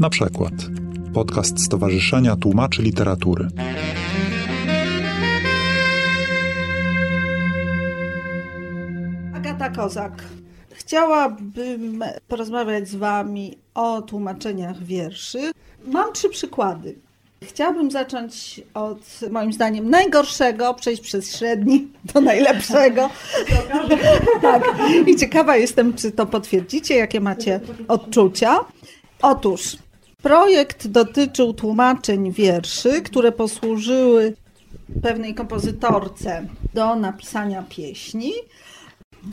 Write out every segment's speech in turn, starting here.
Na przykład podcast Stowarzyszenia Tłumaczy Literatury. Agata Kozak. Chciałabym porozmawiać z Wami o tłumaczeniach wierszy. Mam trzy przykłady. Chciałabym zacząć od, moim zdaniem, najgorszego, przejść przez średni do najlepszego. tak. I ciekawa jestem, czy to potwierdzicie, jakie macie odczucia. Otóż projekt dotyczył tłumaczeń wierszy, które posłużyły pewnej kompozytorce do napisania pieśni.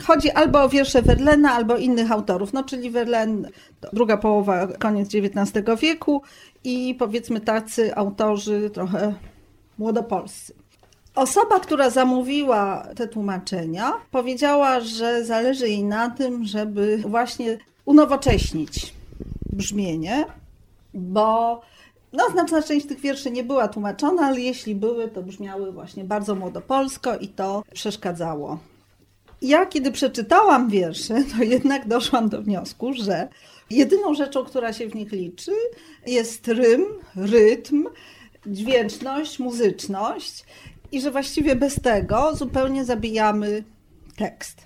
Chodzi albo o wiersze Verlena, albo innych autorów. No, czyli Verlaine, druga połowa, koniec XIX wieku i powiedzmy tacy autorzy trochę młodopolscy. Osoba, która zamówiła te tłumaczenia, powiedziała, że zależy jej na tym, żeby właśnie unowocześnić brzmienie, bo no, znaczna część tych wierszy nie była tłumaczona, ale jeśli były, to brzmiały właśnie bardzo młodopolsko i to przeszkadzało. Ja, kiedy przeczytałam wiersze, to jednak doszłam do wniosku, że jedyną rzeczą, która się w nich liczy, jest rym, rytm, dźwięczność, muzyczność i że właściwie bez tego zupełnie zabijamy tekst.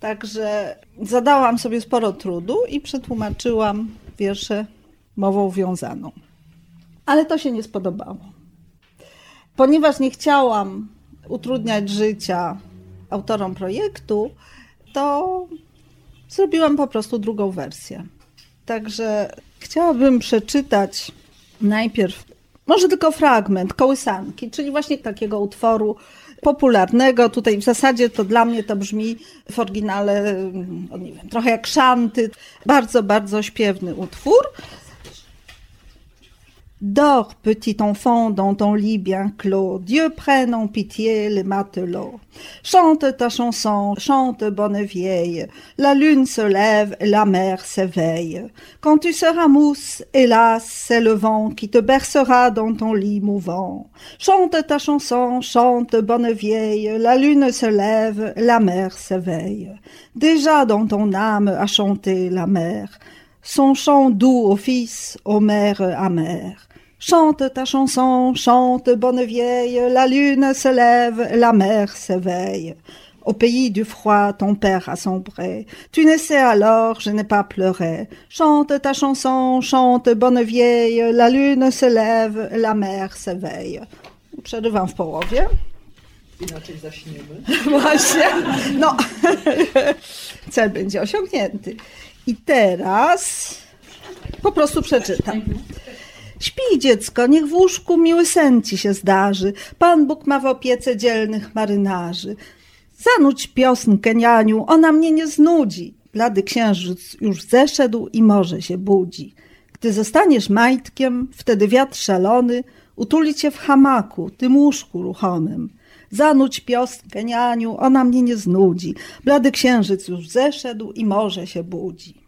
Także zadałam sobie sporo trudu i przetłumaczyłam wiersze mową wiązaną. Ale to się nie spodobało. Ponieważ nie chciałam utrudniać życia autorom projektu, to zrobiłam po prostu drugą wersję. Także chciałabym przeczytać najpierw, może tylko fragment kołysanki, czyli właśnie takiego utworu popularnego. Tutaj w zasadzie to dla mnie to brzmi w oryginale, no nie wiem, trochę jak szanty. Bardzo, bardzo śpiewny utwór. Dors, petit enfant, dans ton lit bien clos. Dieu prenne en pitié les matelots. Chante ta chanson, chante bonne vieille. La lune se lève la mer s'éveille. Quand tu seras mousse, hélas, c'est le vent qui te bercera dans ton lit mouvant. Chante ta chanson, chante bonne vieille. La lune se lève, la mer s'éveille. Déjà dans ton âme a chanté la mer. Son chant doux au fils, aux mères amères. Chante ta chanson, chante bonne vieille, la lune se lève, la mer s'éveille. Au pays du froid, ton père a sombré. Tu naissais alors, je n'ai pas pleuré. Chante ta chanson, chante bonne vieille, la lune se lève, la mer s'éveille. Przerywam w połowie. Inaczej zaśniemy. Właśnie, no, cel będzie osiągnięty. I teraz po prostu przeczytam. Śpi dziecko, niech w łóżku miły sen ci się zdarzy. Pan Bóg ma w opiece dzielnych marynarzy. Zanudź piosnkę, nianiu, ona mnie nie znudzi. Blady księżyc już zeszedł i morze się budzi. Gdy zostaniesz majtkiem, wtedy wiatr szalony utuli cię w hamaku, tym łóżku ruchomym. Zanudź piosnkę, nianiu, ona mnie nie znudzi. Blady księżyc już zeszedł i morze się budzi.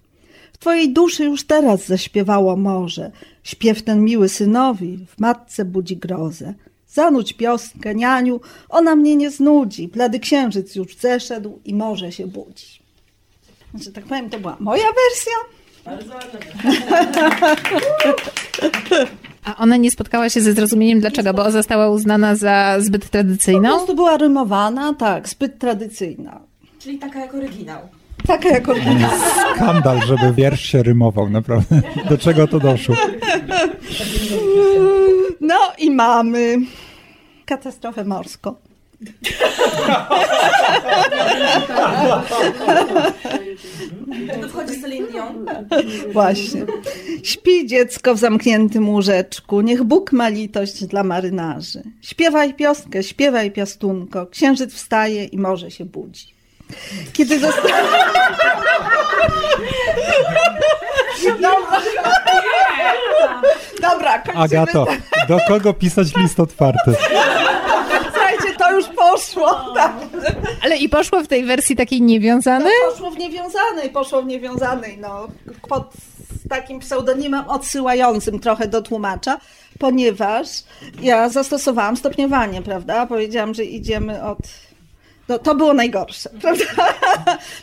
Twojej duszy już teraz zaśpiewało morze. Śpiew ten miły synowi w matce budzi grozę. Zanudź piosnkę, nianiu, ona mnie nie znudzi. Blady księżyc już zeszedł i morze się budzi. Znaczy, tak powiem, to była moja wersja. A ona nie spotkała się ze zrozumieniem dlaczego, bo została uznana za zbyt Po tradycyjną? prostu była rymowana, tak, zbyt tradycyjna. Czyli taka jak oryginał. Taka jak oryginał. Skandal, żeby wiersz się rymował, naprawdę. Do czego to doszło? No i mamy katastrofę morską. To wchodzi Celine Dion. Właśnie. Śpi dziecko w zamkniętym łóżeczku, niech Bóg ma litość dla marynarzy. Śpiewaj piosnkę, śpiewaj piastunko, księżyc wstaje i morze się budzi. Kiedy zostanie... Dobra, kończymy. Agato, do kogo pisać list otwarty? Słuchajcie, to już poszło. Tak. Ale i poszło w tej wersji takiej niewiązanej? No, poszło w niewiązanej, poszło w niewiązanej, no, pod takim pseudonimem odsyłającym trochę do tłumacza, ponieważ ja zastosowałam stopniowanie, prawda? Powiedziałam, że idziemy od No to było najgorsze, prawda?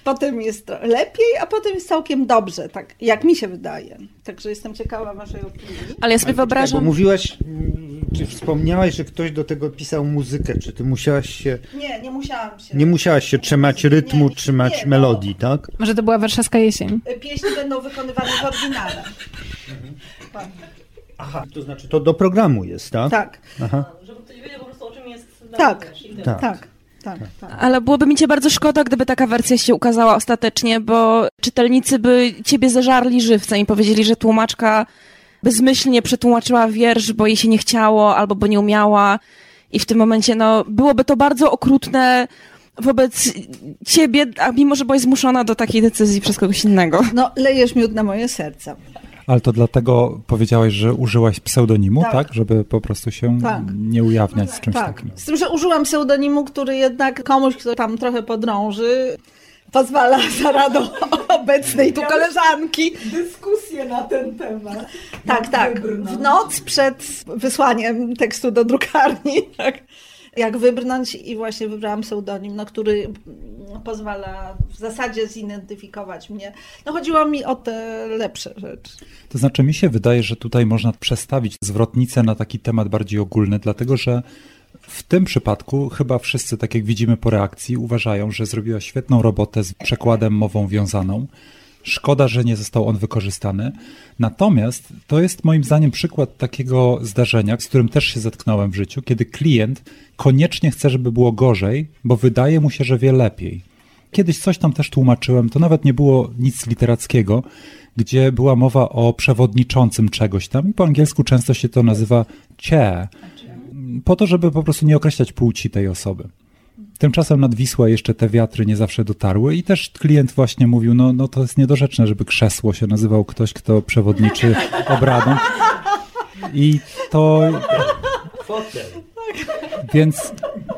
Potem jest lepiej, a potem jest całkiem dobrze, tak jak mi się wydaje. Także jestem ciekawa waszej opinii. Ale ja sobie Tak, bo wyobrażam... mówiłaś, mm, czy wspomniałaś, że ktoś do tego pisał muzykę, czy ty musiałaś się, Nie, nie musiałam się. nie musiałaś się trzymać rytmu, Nie, nie, trzymać nie, no. melodii, tak? Może to była warszawska jesień. Pieśni będą wykonywane w oryginale. Tak. Aha, to znaczy to do programu jest, tak? Tak, Aha. Żeby ktoś wiedział po prostu o czym jest Tak. Tak. tak, tak, tak. Ale byłoby mi cię bardzo szkoda, gdyby taka wersja się ukazała ostatecznie, bo czytelnicy by ciebie zeżarli żywcem i powiedzieli, że tłumaczka bezmyślnie przetłumaczyła wiersz, bo jej się nie chciało albo bo nie umiała. I w tym momencie, no, byłoby to bardzo okrutne wobec ciebie, a mimo, że byłaś zmuszona do takiej decyzji przez kogoś innego. No, lejesz miód na moje serce. Ale to dlatego powiedziałaś, że użyłaś pseudonimu, Tak. tak? Żeby po prostu się Tak. nie ujawniać z czymś Tak. takim. Z tym, że użyłam pseudonimu, który jednak komuś, kto tam trochę podrąży, pozwala za radą obecnej tu koleżanki. Dyskusję na ten temat. Tak, tak. W noc przed wysłaniem tekstu do drukarni. Tak. Jak wybrnąć i właśnie wybrałam pseudonim, no, który pozwala w zasadzie zidentyfikować mnie. No chodziło mi o te lepsze rzeczy. To znaczy, mi się wydaje, że tutaj można przestawić zwrotnicę na taki temat bardziej ogólny, dlatego że w tym przypadku chyba wszyscy, tak jak widzimy po reakcji, uważają, że zrobiła świetną robotę z przekładem mową wiązaną. Szkoda, że nie został on wykorzystany. Natomiast to jest moim zdaniem przykład takiego zdarzenia, z którym też się zetknąłem w życiu, kiedy klient koniecznie chce, żeby było gorzej, bo wydaje mu się, że wie lepiej. Kiedyś coś tam też tłumaczyłem, to nawet nie było nic literackiego, gdzie była mowa o przewodniczącym czegoś tam i po angielsku często się to nazywa chair, po to, żeby po prostu nie określać płci tej osoby. Tymczasem nad Wisłą jeszcze te wiatry nie zawsze dotarły i też klient właśnie mówił, no, no to jest niedorzeczne, żeby krzesło się nazywał ktoś, kto przewodniczy obradom. I to... Więc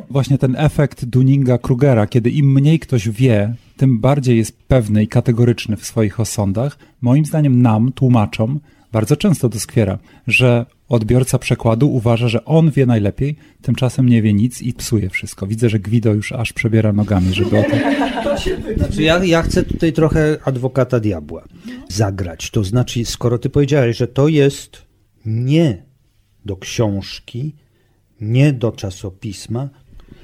właśnie ten efekt Dunninga-Krugera, kiedy im mniej ktoś wie, tym bardziej jest pewny i kategoryczny w swoich osądach, moim zdaniem nam, tłumaczom, bardzo często doskwiera, że odbiorca przekładu uważa, że on wie najlepiej, tymczasem nie wie nic i psuje wszystko. Widzę, że Gwido już aż przebiera nogami, żeby o tym... Znaczy ja, ja chcę tutaj trochę adwokata diabła zagrać. To znaczy, skoro ty powiedziałeś, że to jest nie do książki, nie do czasopisma,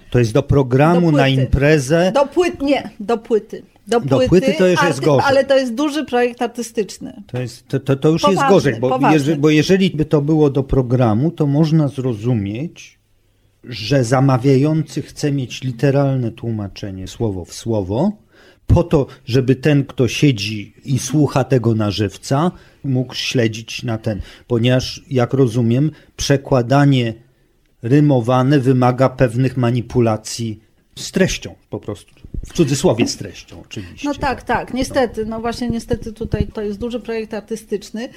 to jest do programu Do na imprezę. Do płyt, nie, do płyty. Do Do płyty, płyty to już jest gorzej. Ale to jest duży projekt artystyczny. To, jest, to, to, to już Poważny, jest gorzej, bo, bo jeżeli by to było do programu, to można zrozumieć, że zamawiający chce mieć literalne tłumaczenie słowo w słowo, po to, żeby ten, kto siedzi i słucha tego na żywca, mógł śledzić na ten. Ponieważ, jak rozumiem, przekładanie rymowane wymaga pewnych manipulacji z treścią po prostu. W cudzysłowie z treścią, oczywiście. No tak, tak, niestety. No właśnie niestety tutaj to jest duży projekt artystyczny.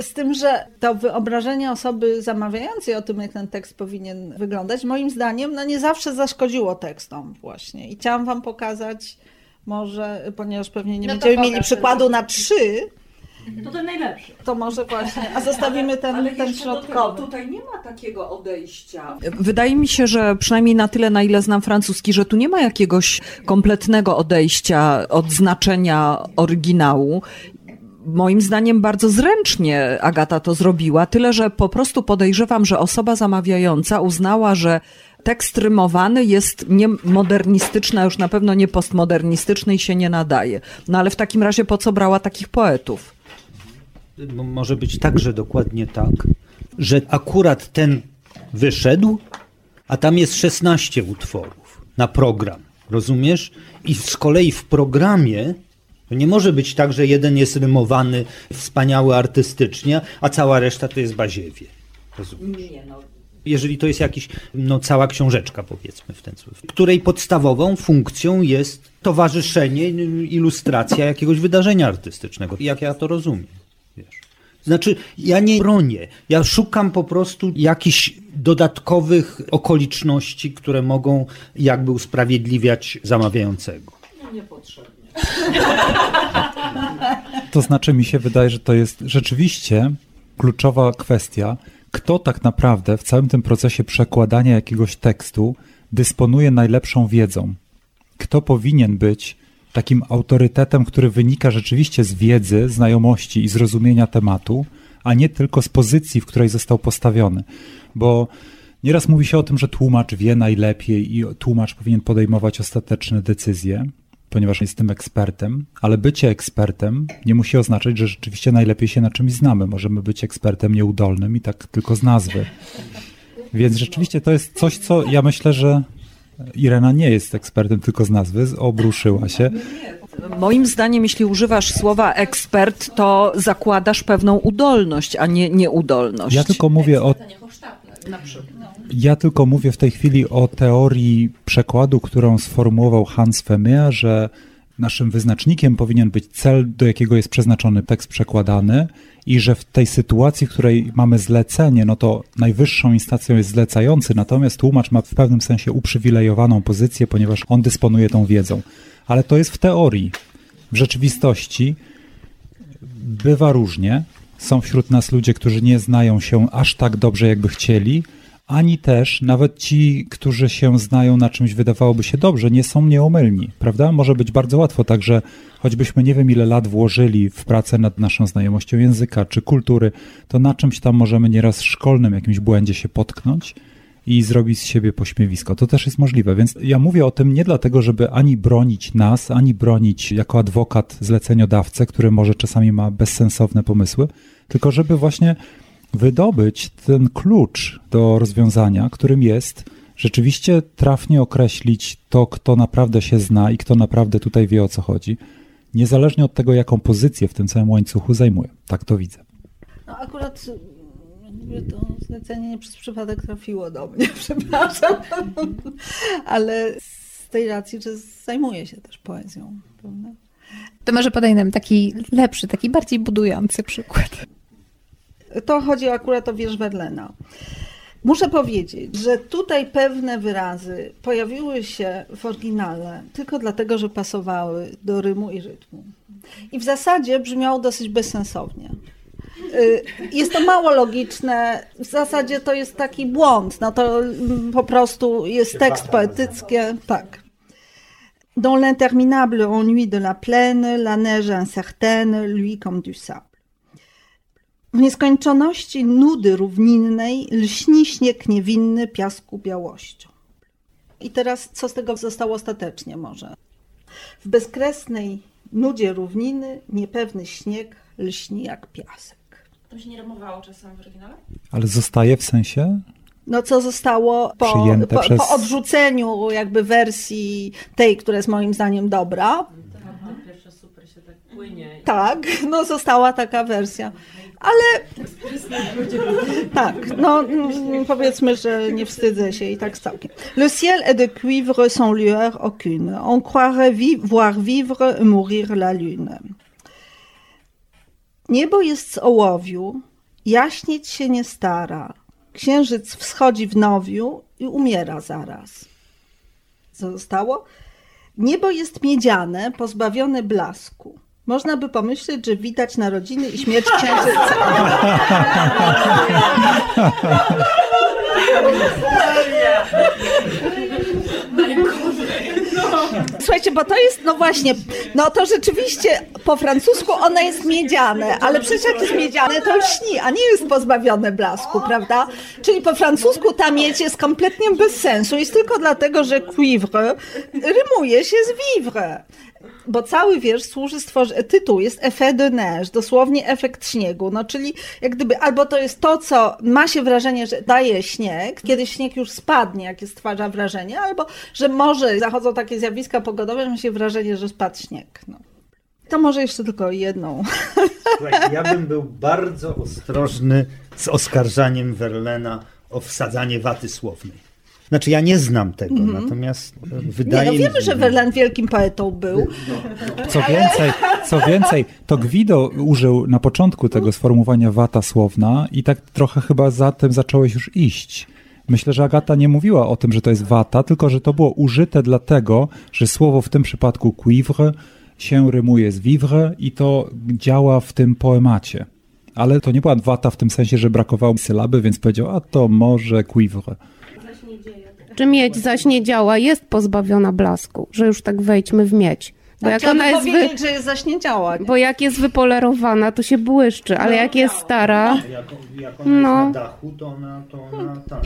Z tym, że to wyobrażenie osoby zamawiającej o tym, jak ten tekst powinien wyglądać, moim zdaniem, no nie zawsze zaszkodziło tekstom właśnie. I chciałam wam pokazać może, ponieważ pewnie nie No będziemy mieli przykładu na trzy, To ten najlepszy. to może właśnie, a zostawimy ten, Ale ten do tego, środkowy. tutaj nie ma takiego odejścia. Wydaje mi się, że przynajmniej na tyle, na ile znam francuski, że tu nie ma jakiegoś kompletnego odejścia od znaczenia oryginału. Moim zdaniem bardzo zręcznie Agata to zrobiła, tyle że po prostu podejrzewam, że osoba zamawiająca uznała, że tekst rymowany jest nie modernistyczny, a już na pewno nie postmodernistyczny i się nie nadaje. No ale w takim razie po co brała takich poetów? Mo- Może być także dokładnie tak, że akurat ten wyszedł, a tam jest 16 utworów na program. Rozumiesz? I z kolei w programie to nie może być tak, że jeden jest rymowany wspaniały artystycznie, a cała reszta to jest baziewie. Rozumiesz? Nie no. Jeżeli to jest jakiś, no cała książeczka powiedzmy w ten sposób, której podstawową funkcją jest towarzyszenie, ilustracja jakiegoś wydarzenia artystycznego. Jak ja to rozumiem. Znaczy, ja nie bronię, ja szukam po prostu jakichś dodatkowych okoliczności, które mogą jakby usprawiedliwiać zamawiającego. To znaczy, mi się wydaje, że to jest rzeczywiście kluczowa kwestia, kto tak naprawdę w całym tym procesie przekładania jakiegoś tekstu dysponuje najlepszą wiedzą. kto powinien być takim autorytetem, który wynika rzeczywiście z wiedzy, znajomości i zrozumienia tematu, a nie tylko z pozycji, w której został postawiony. Bo nieraz mówi się o tym, że tłumacz wie najlepiej i tłumacz powinien podejmować ostateczne decyzje, ponieważ jest tym ekspertem, ale bycie ekspertem nie musi oznaczać, że rzeczywiście najlepiej się na czymś znamy. Możemy być ekspertem nieudolnym i tak tylko z nazwy. Więc rzeczywiście to jest coś, co ja myślę, że Irena nie jest ekspertem tylko z nazwy, obruszyła się. Moim zdaniem, jeśli używasz słowa ekspert, to zakładasz pewną udolność, a nie nieudolność. Ja tylko mówię o. Ja tylko mówię w tej chwili o teorii przekładu, którą sformułował Hans Vermeer, że naszym wyznacznikiem powinien być cel, do jakiego jest przeznaczony tekst przekładany i że w tej sytuacji, w której mamy zlecenie, no to najwyższą instancją jest zlecający, natomiast tłumacz ma w pewnym sensie uprzywilejowaną pozycję, ponieważ on dysponuje tą wiedzą. Ale to jest w teorii. W rzeczywistości bywa różnie. Są wśród nas ludzie, którzy nie znają się aż tak dobrze, jakby chcieli, ani też nawet ci, którzy się znają na czymś wydawałoby się dobrze, nie są nieomylni, prawda? Może być bardzo łatwo, także choćbyśmy nie wiem ile lat włożyli w pracę nad naszą znajomością języka czy kultury, to na czymś tam możemy nieraz szkolnym jakimś błędzie się potknąć i zrobić z siebie pośmiewisko. To też jest możliwe, więc ja mówię o tym nie dlatego, żeby ani bronić nas, ani bronić jako adwokat zleceniodawcę, który może czasami ma bezsensowne pomysły, tylko żeby właśnie wydobyć ten klucz do rozwiązania, którym jest rzeczywiście trafnie określić to, kto naprawdę się zna i kto naprawdę tutaj wie o co chodzi, niezależnie od tego, jaką pozycję w tym całym łańcuchu zajmuje. Tak to widzę. No akurat to zlecenie nie przez przypadek trafiło do mnie, przepraszam, ale z tej racji, że zajmuję się też poezją. Prawda? To może podaj nam taki lepszy, taki bardziej budujący przykład. To chodzi akurat o wiersz Werlena. Muszę powiedzieć, że tutaj pewne wyrazy pojawiły się w oryginale tylko dlatego, że pasowały do rymu i rytmu. I w zasadzie brzmiało dosyć bezsensownie. Y, jest to mało logiczne, w zasadzie to jest taki błąd, no to po prostu jest tekst poetycki, tak. Dans l'interminable ennui de la plaine, la neige incertaine, lui comme du sable. W nieskończoności nudy równinnej lśni śnieg niewinny piasku białością. I teraz co z tego zostało ostatecznie może? W bezkresnej nudzie równiny niepewny śnieg lśni jak piasek. To się nie rymowało czasem w oryginale? Ale zostaje w sensie? No co zostało po, po, przez- po odrzuceniu jakby wersji tej, która jest moim zdaniem dobra. Pierwsze super się tak płynie. Tak, no została taka wersja. Ale tak, no mm, powiedzmy, że nie wstydzę się i tak całkiem. Le ciel est de cuivre sans lueur aucune. On croirait vi voir vivre mourir la lune. Niebo jest z ołowiu, jaśnieć się nie stara. Księżyc wschodzi w nowiu i umiera zaraz. Co zostało? Niebo jest miedziane, pozbawione blasku. Można by pomyśleć, że widać narodziny i śmierć księżyca. Słuchajcie, bo to jest, no właśnie, no to rzeczywiście po francusku ono jest miedziane, ale przecież jak jest miedziane, to lśni, a nie jest pozbawione blasku, prawda? Czyli po francusku ta miedź jest kompletnie bez sensu, jest tylko dlatego, że cuivre rymuje się z vivre. Bo cały wiersz służy stworzyć, tytuł jest Effet de neige, dosłownie efekt śniegu, no czyli jak gdyby albo to jest to, co ma się wrażenie, że daje śnieg, kiedy śnieg już spadnie, jakie stwarza wrażenie, albo że może zachodzą takie zjawiska pogodowe, że ma się wrażenie, że spadł śnieg. No. To może jeszcze tylko jedną. Słuchaj, ja bym był bardzo ostrożny z oskarżaniem Verlena o wsadzanie waty słownej. Znaczy, ja nie znam tego, natomiast e, Nie, wydaje no mi wiemy, się, że Verlaine wielkim poetą był. Co więcej, co więcej, to Gwido użył na początku tego sformułowania wata słowna i tak trochę chyba za tym zacząłeś już iść. Myślę, że Agata nie mówiła o tym, że to jest wata, tylko że to było użyte dlatego, że słowo w tym przypadku cuivre się rymuje z vivre i to działa w tym poemacie. Ale to nie była wata w tym sensie, że brakowało sylaby, więc powiedział, a to może cuivre. Czy że miedź zaś nie działa, jest pozbawiona blasku, że już tak wejdźmy w miedź. Bo jak Chciałabym ona jest wy... powiedzieć, że jest zaśniedziała. Bo jak jest wypolerowana, to się błyszczy, ale jak jest stara, Jak, jak ona No. jest na dachu, to ona, to ona tak.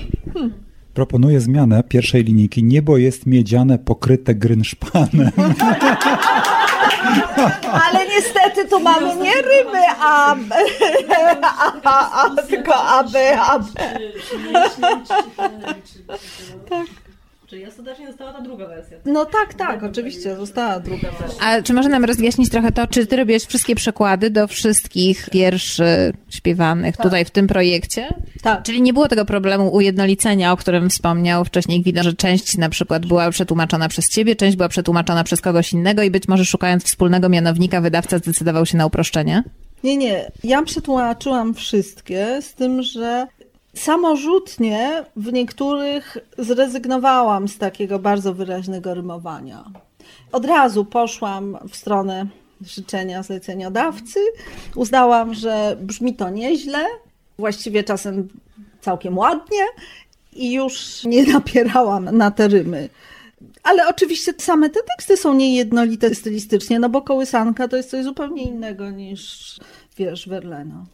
Proponuję zmianę pierwszej linijki. Niebo jest miedziane, pokryte grynszpanem. Ale niestety tu mamy nie ryby, a, a, a, a tylko AB, AB. Tak. Czyli ostatecznie została ta druga wersja. No tak, tak, oczywiście, została druga wersja. A czy może nam rozjaśnić trochę to, czy ty robiłeś wszystkie przekłady do wszystkich wierszy śpiewanych tutaj w tym projekcie? Tak. Czyli nie było tego problemu ujednolicenia, o którym wspomniał wcześniej Gwido, że część na przykład była przetłumaczona przez ciebie, część była przetłumaczona przez kogoś innego i być może szukając wspólnego mianownika wydawca zdecydował się na uproszczenie? Nie, nie. Ja przetłumaczyłam wszystkie, z tym, że samorzutnie w niektórych zrezygnowałam z takiego bardzo wyraźnego rymowania. Od razu poszłam w stronę życzenia zleceniodawcy. Uznałam, że brzmi to nieźle, właściwie czasem całkiem ładnie i już nie napierałam na te rymy. Ale oczywiście same te teksty są niejednolite stylistycznie, no bo kołysanka to jest coś zupełnie innego niż wiersz Verlena.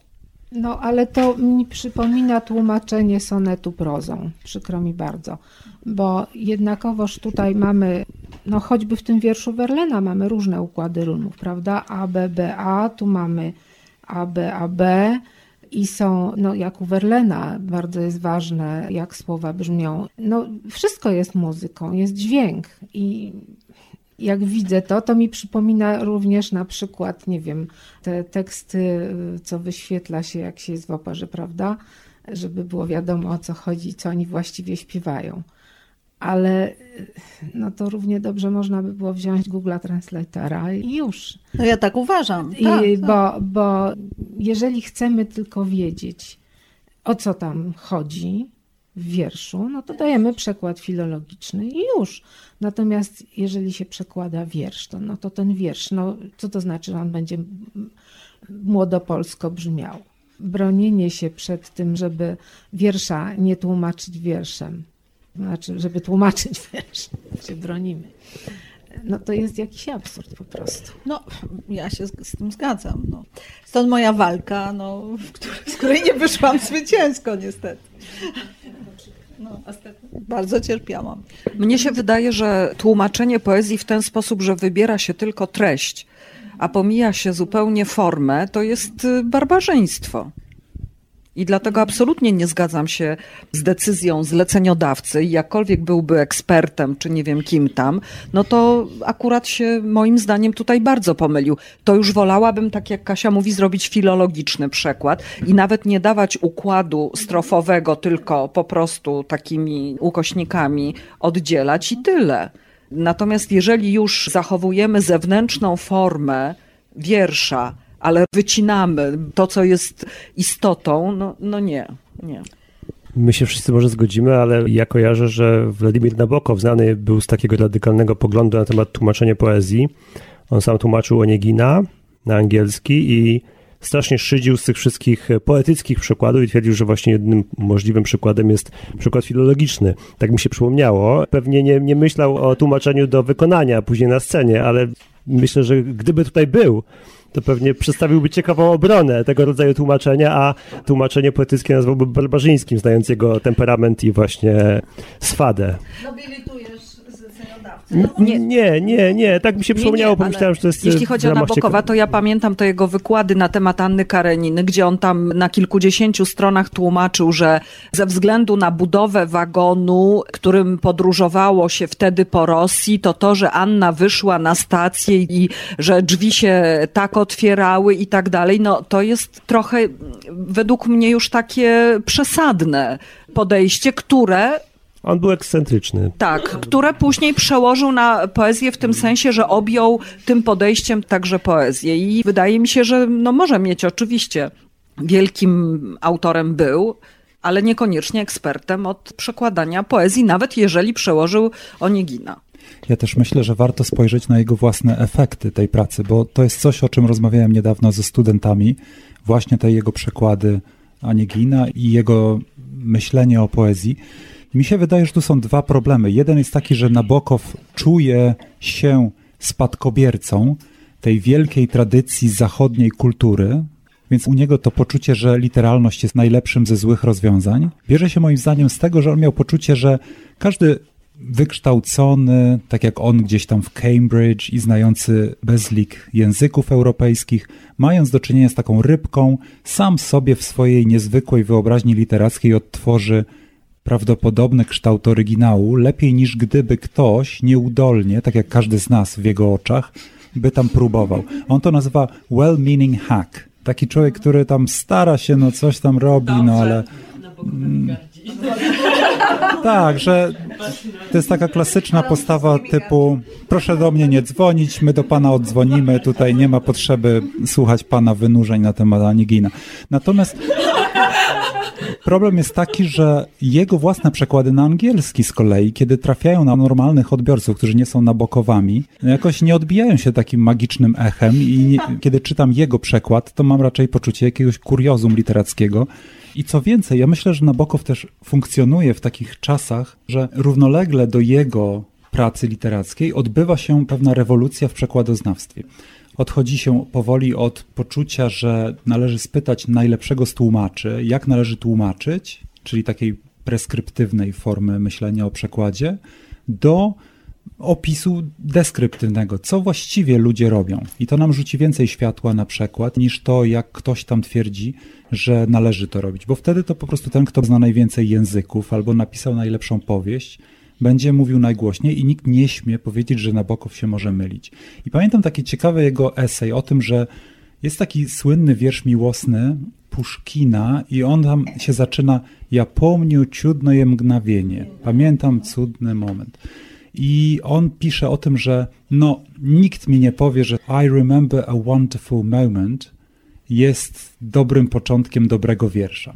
No, ale to mi przypomina tłumaczenie sonetu prozą. Przykro mi bardzo, bo jednakowoż tutaj mamy, no choćby w tym wierszu Verlena mamy różne układy rymów, prawda? A, B, B, A, tu mamy A, B, A, B i są, no jak u Verlena, bardzo jest ważne, jak słowa brzmią. No wszystko jest muzyką, jest dźwięk i jak widzę to, to mi przypomina również na przykład, nie wiem, te teksty, y, co wyświetla się, jak się jest w operze, prawda? Żeby było wiadomo o co chodzi, co oni właściwie śpiewają. Ale y, no to równie dobrze można by było wziąć Google Translatora i już. No ja tak uważam. I, tak, tak. bo, bo jeżeli chcemy tylko wiedzieć, o co tam chodzi w wierszu, no to dajemy przekład filologiczny i już. Natomiast jeżeli się przekłada wiersz, to, no to ten wiersz, no co to znaczy, że on będzie młodopolsko brzmiał? Bronienie się przed tym, żeby wiersza nie tłumaczyć wierszem, znaczy, żeby tłumaczyć wiersz, się bronimy. No to jest jakiś absurd po prostu. No, ja się z, z tym zgadzam. No. Stąd moja walka, no, której, z której nie wyszłam zwycięsko niestety. No, bardzo cierpiałam. Mnie się wydaje, że tłumaczenie poezji w ten sposób, że wybiera się tylko treść, a pomija się zupełnie formę, to jest y, barbarzyństwo. I dlatego absolutnie nie zgadzam się z decyzją zleceniodawcy, jakkolwiek byłby ekspertem, czy nie wiem kim tam, no to akurat się moim zdaniem tutaj bardzo pomylił. To już wolałabym, tak jak Kasia mówi, zrobić filologiczny przekład i nawet nie dawać układu strofowego, tylko po prostu takimi ukośnikami oddzielać i tyle. Natomiast jeżeli już zachowujemy zewnętrzną formę wiersza, ale wycinamy to, co jest istotą, no, no nie, nie. My się wszyscy może zgodzimy, ale ja kojarzę, że Władimir Nabokow znany był z takiego radykalnego poglądu na temat tłumaczenia poezji. On sam tłumaczył Onegina na angielski i strasznie szydził z tych wszystkich poetyckich przykładów i twierdził, że właśnie jednym możliwym przykładem jest przykład filologiczny. Tak mi się przypomniało. Pewnie nie, nie myślał o tłumaczeniu do wykonania później na scenie, ale myślę, że gdyby tutaj był, to pewnie przedstawiłby ciekawą obronę tego rodzaju tłumaczenia, a tłumaczenie poetyckie nazwałby barbarzyńskim, znając jego temperament i właśnie swadę. Zleceniodawcę. Nie, nie, nie, nie, tak mi się przypomniało, pomyślałem, że to jest Jeśli w chodzi o Nabokowa, to ja pamiętam te jego wykłady na temat Anny Kareniny, gdzie on tam na kilkudziesięciu stronach tłumaczył, że ze względu na budowę wagonu, którym podróżowało się wtedy po Rosji, to to, że Anna wyszła na stację i że drzwi się tak otwierały i tak dalej, no to jest trochę według mnie już takie przesadne podejście, które On był ekscentryczny. tak, które później przełożył na poezję w tym sensie, że objął tym podejściem także poezję. I wydaje mi się, że no może mieć oczywiście wielkim autorem był, ale niekoniecznie ekspertem od przekładania poezji, nawet jeżeli przełożył Onegina. Ja też myślę, że warto spojrzeć na jego własne efekty tej pracy, bo to jest coś, o czym rozmawiałem niedawno ze studentami, właśnie te jego przekłady Aniegina i jego myślenie o poezji. Mi się wydaje, że tu są dwa problemy. Jeden jest taki, że Nabokow czuje się spadkobiercą tej wielkiej tradycji zachodniej kultury, więc u niego to poczucie, że literalność jest najlepszym ze złych rozwiązań, bierze się moim zdaniem z tego, że on miał poczucie, że każdy wykształcony, tak jak on gdzieś tam w Cambridge i znający bezlik języków europejskich, mając do czynienia z taką rybką, sam sobie w swojej niezwykłej wyobraźni literackiej odtworzy prawdopodobny kształt oryginału, lepiej niż gdyby ktoś nieudolnie, tak jak każdy z nas w jego oczach, by tam próbował. On to nazywa well-meaning hack. Taki człowiek, który tam stara się, no coś tam robi, no ale... Mm, tak, że to jest taka klasyczna postawa typu proszę do mnie nie dzwonić, my do pana oddzwonimy, tutaj nie ma potrzeby słuchać pana wynurzeń na temat Anigina. Natomiast problem jest taki, że jego własne przekłady na angielski z kolei, kiedy trafiają na normalnych odbiorców, którzy nie są nabokowami, jakoś nie odbijają się takim magicznym echem i nie, kiedy czytam jego przekład, to mam raczej poczucie jakiegoś kuriozum literackiego, i co więcej, ja myślę, że Nabokow też funkcjonuje w takich czasach, że równolegle do jego pracy literackiej odbywa się pewna rewolucja w przekładoznawstwie. Odchodzi się powoli od poczucia, że należy spytać najlepszego z tłumaczy, jak należy tłumaczyć, czyli takiej preskryptywnej formy myślenia o przekładzie, do opisu deskryptywnego, co właściwie ludzie robią. I to nam rzuci więcej światła na przekład, niż to, jak ktoś tam twierdzi, że należy to robić. Bo wtedy to po prostu ten, kto zna najwięcej języków albo napisał najlepszą powieść, będzie mówił najgłośniej i nikt nie śmie powiedzieć, że Nabokow się może mylić. I pamiętam taki ciekawy jego esej o tym, że jest taki słynny wiersz miłosny Puszkina i on tam się zaczyna Ja pomniu cudno je mgnawienie. Pamiętam cudny moment. I on pisze o tym, że no, nikt mi nie powie, że I remember a wonderful moment jest dobrym początkiem dobrego wiersza.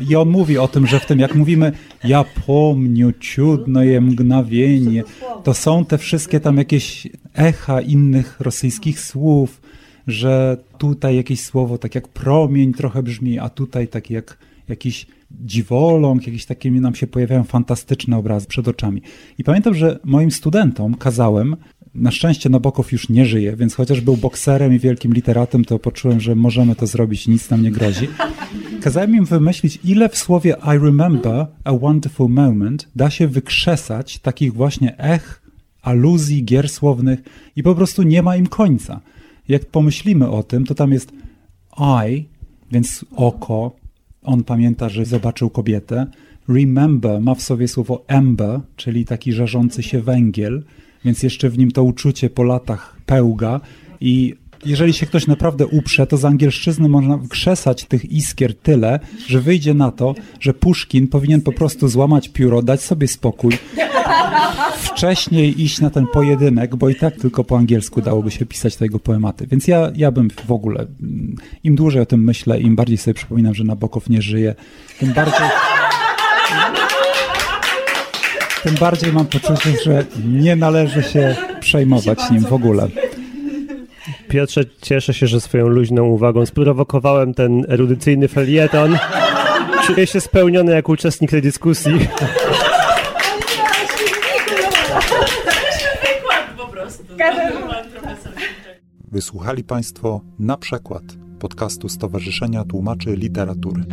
I on mówi o tym, że w tym, jak mówimy ja pomniu, cudno je mgnawienie, to są te wszystkie tam jakieś echa innych rosyjskich słów, że tutaj jakieś słowo tak jak promień trochę brzmi, a tutaj tak jak jakiś dziwoląg, jakieś takie nam się pojawiają fantastyczne obrazy przed oczami. I pamiętam, że moim studentom kazałem, na szczęście Nabokow już nie żyje, więc chociaż był bokserem i wielkim literatem, to poczułem, że możemy to zrobić, nic nam nie grozi. Kazałem im wymyślić, ile w słowie I remember a wonderful moment da się wykrzesać takich właśnie ech, aluzji, gier słownych i po prostu nie ma im końca. Jak pomyślimy o tym, to tam jest I, więc oko, on pamięta, że zobaczył kobietę. Remember ma w sobie słowo ember, czyli taki żarzący się węgiel, więc jeszcze w nim to uczucie po latach pełga i jeżeli się ktoś naprawdę uprze, to z angielszczyzny można krzesać tych iskier tyle, że wyjdzie na to, że Puszkin powinien po prostu złamać pióro, dać sobie spokój, wcześniej iść na ten pojedynek, bo i tak tylko po angielsku dałoby się pisać tego poematy. Więc ja, ja bym w ogóle, im dłużej o tym myślę, im bardziej sobie przypominam, że Nabokow nie żyje, tym bardziej... Tym bardziej mam poczucie, że nie należy się przejmować nim w ogóle. Piotrze, cieszę się, że swoją luźną uwagą sprowokowałem ten erudycyjny felieton. Czuję się spełniony jako uczestnik tej dyskusji. Wysłuchali Państwo na przykład podcastu Stowarzyszenia Tłumaczy Literatury.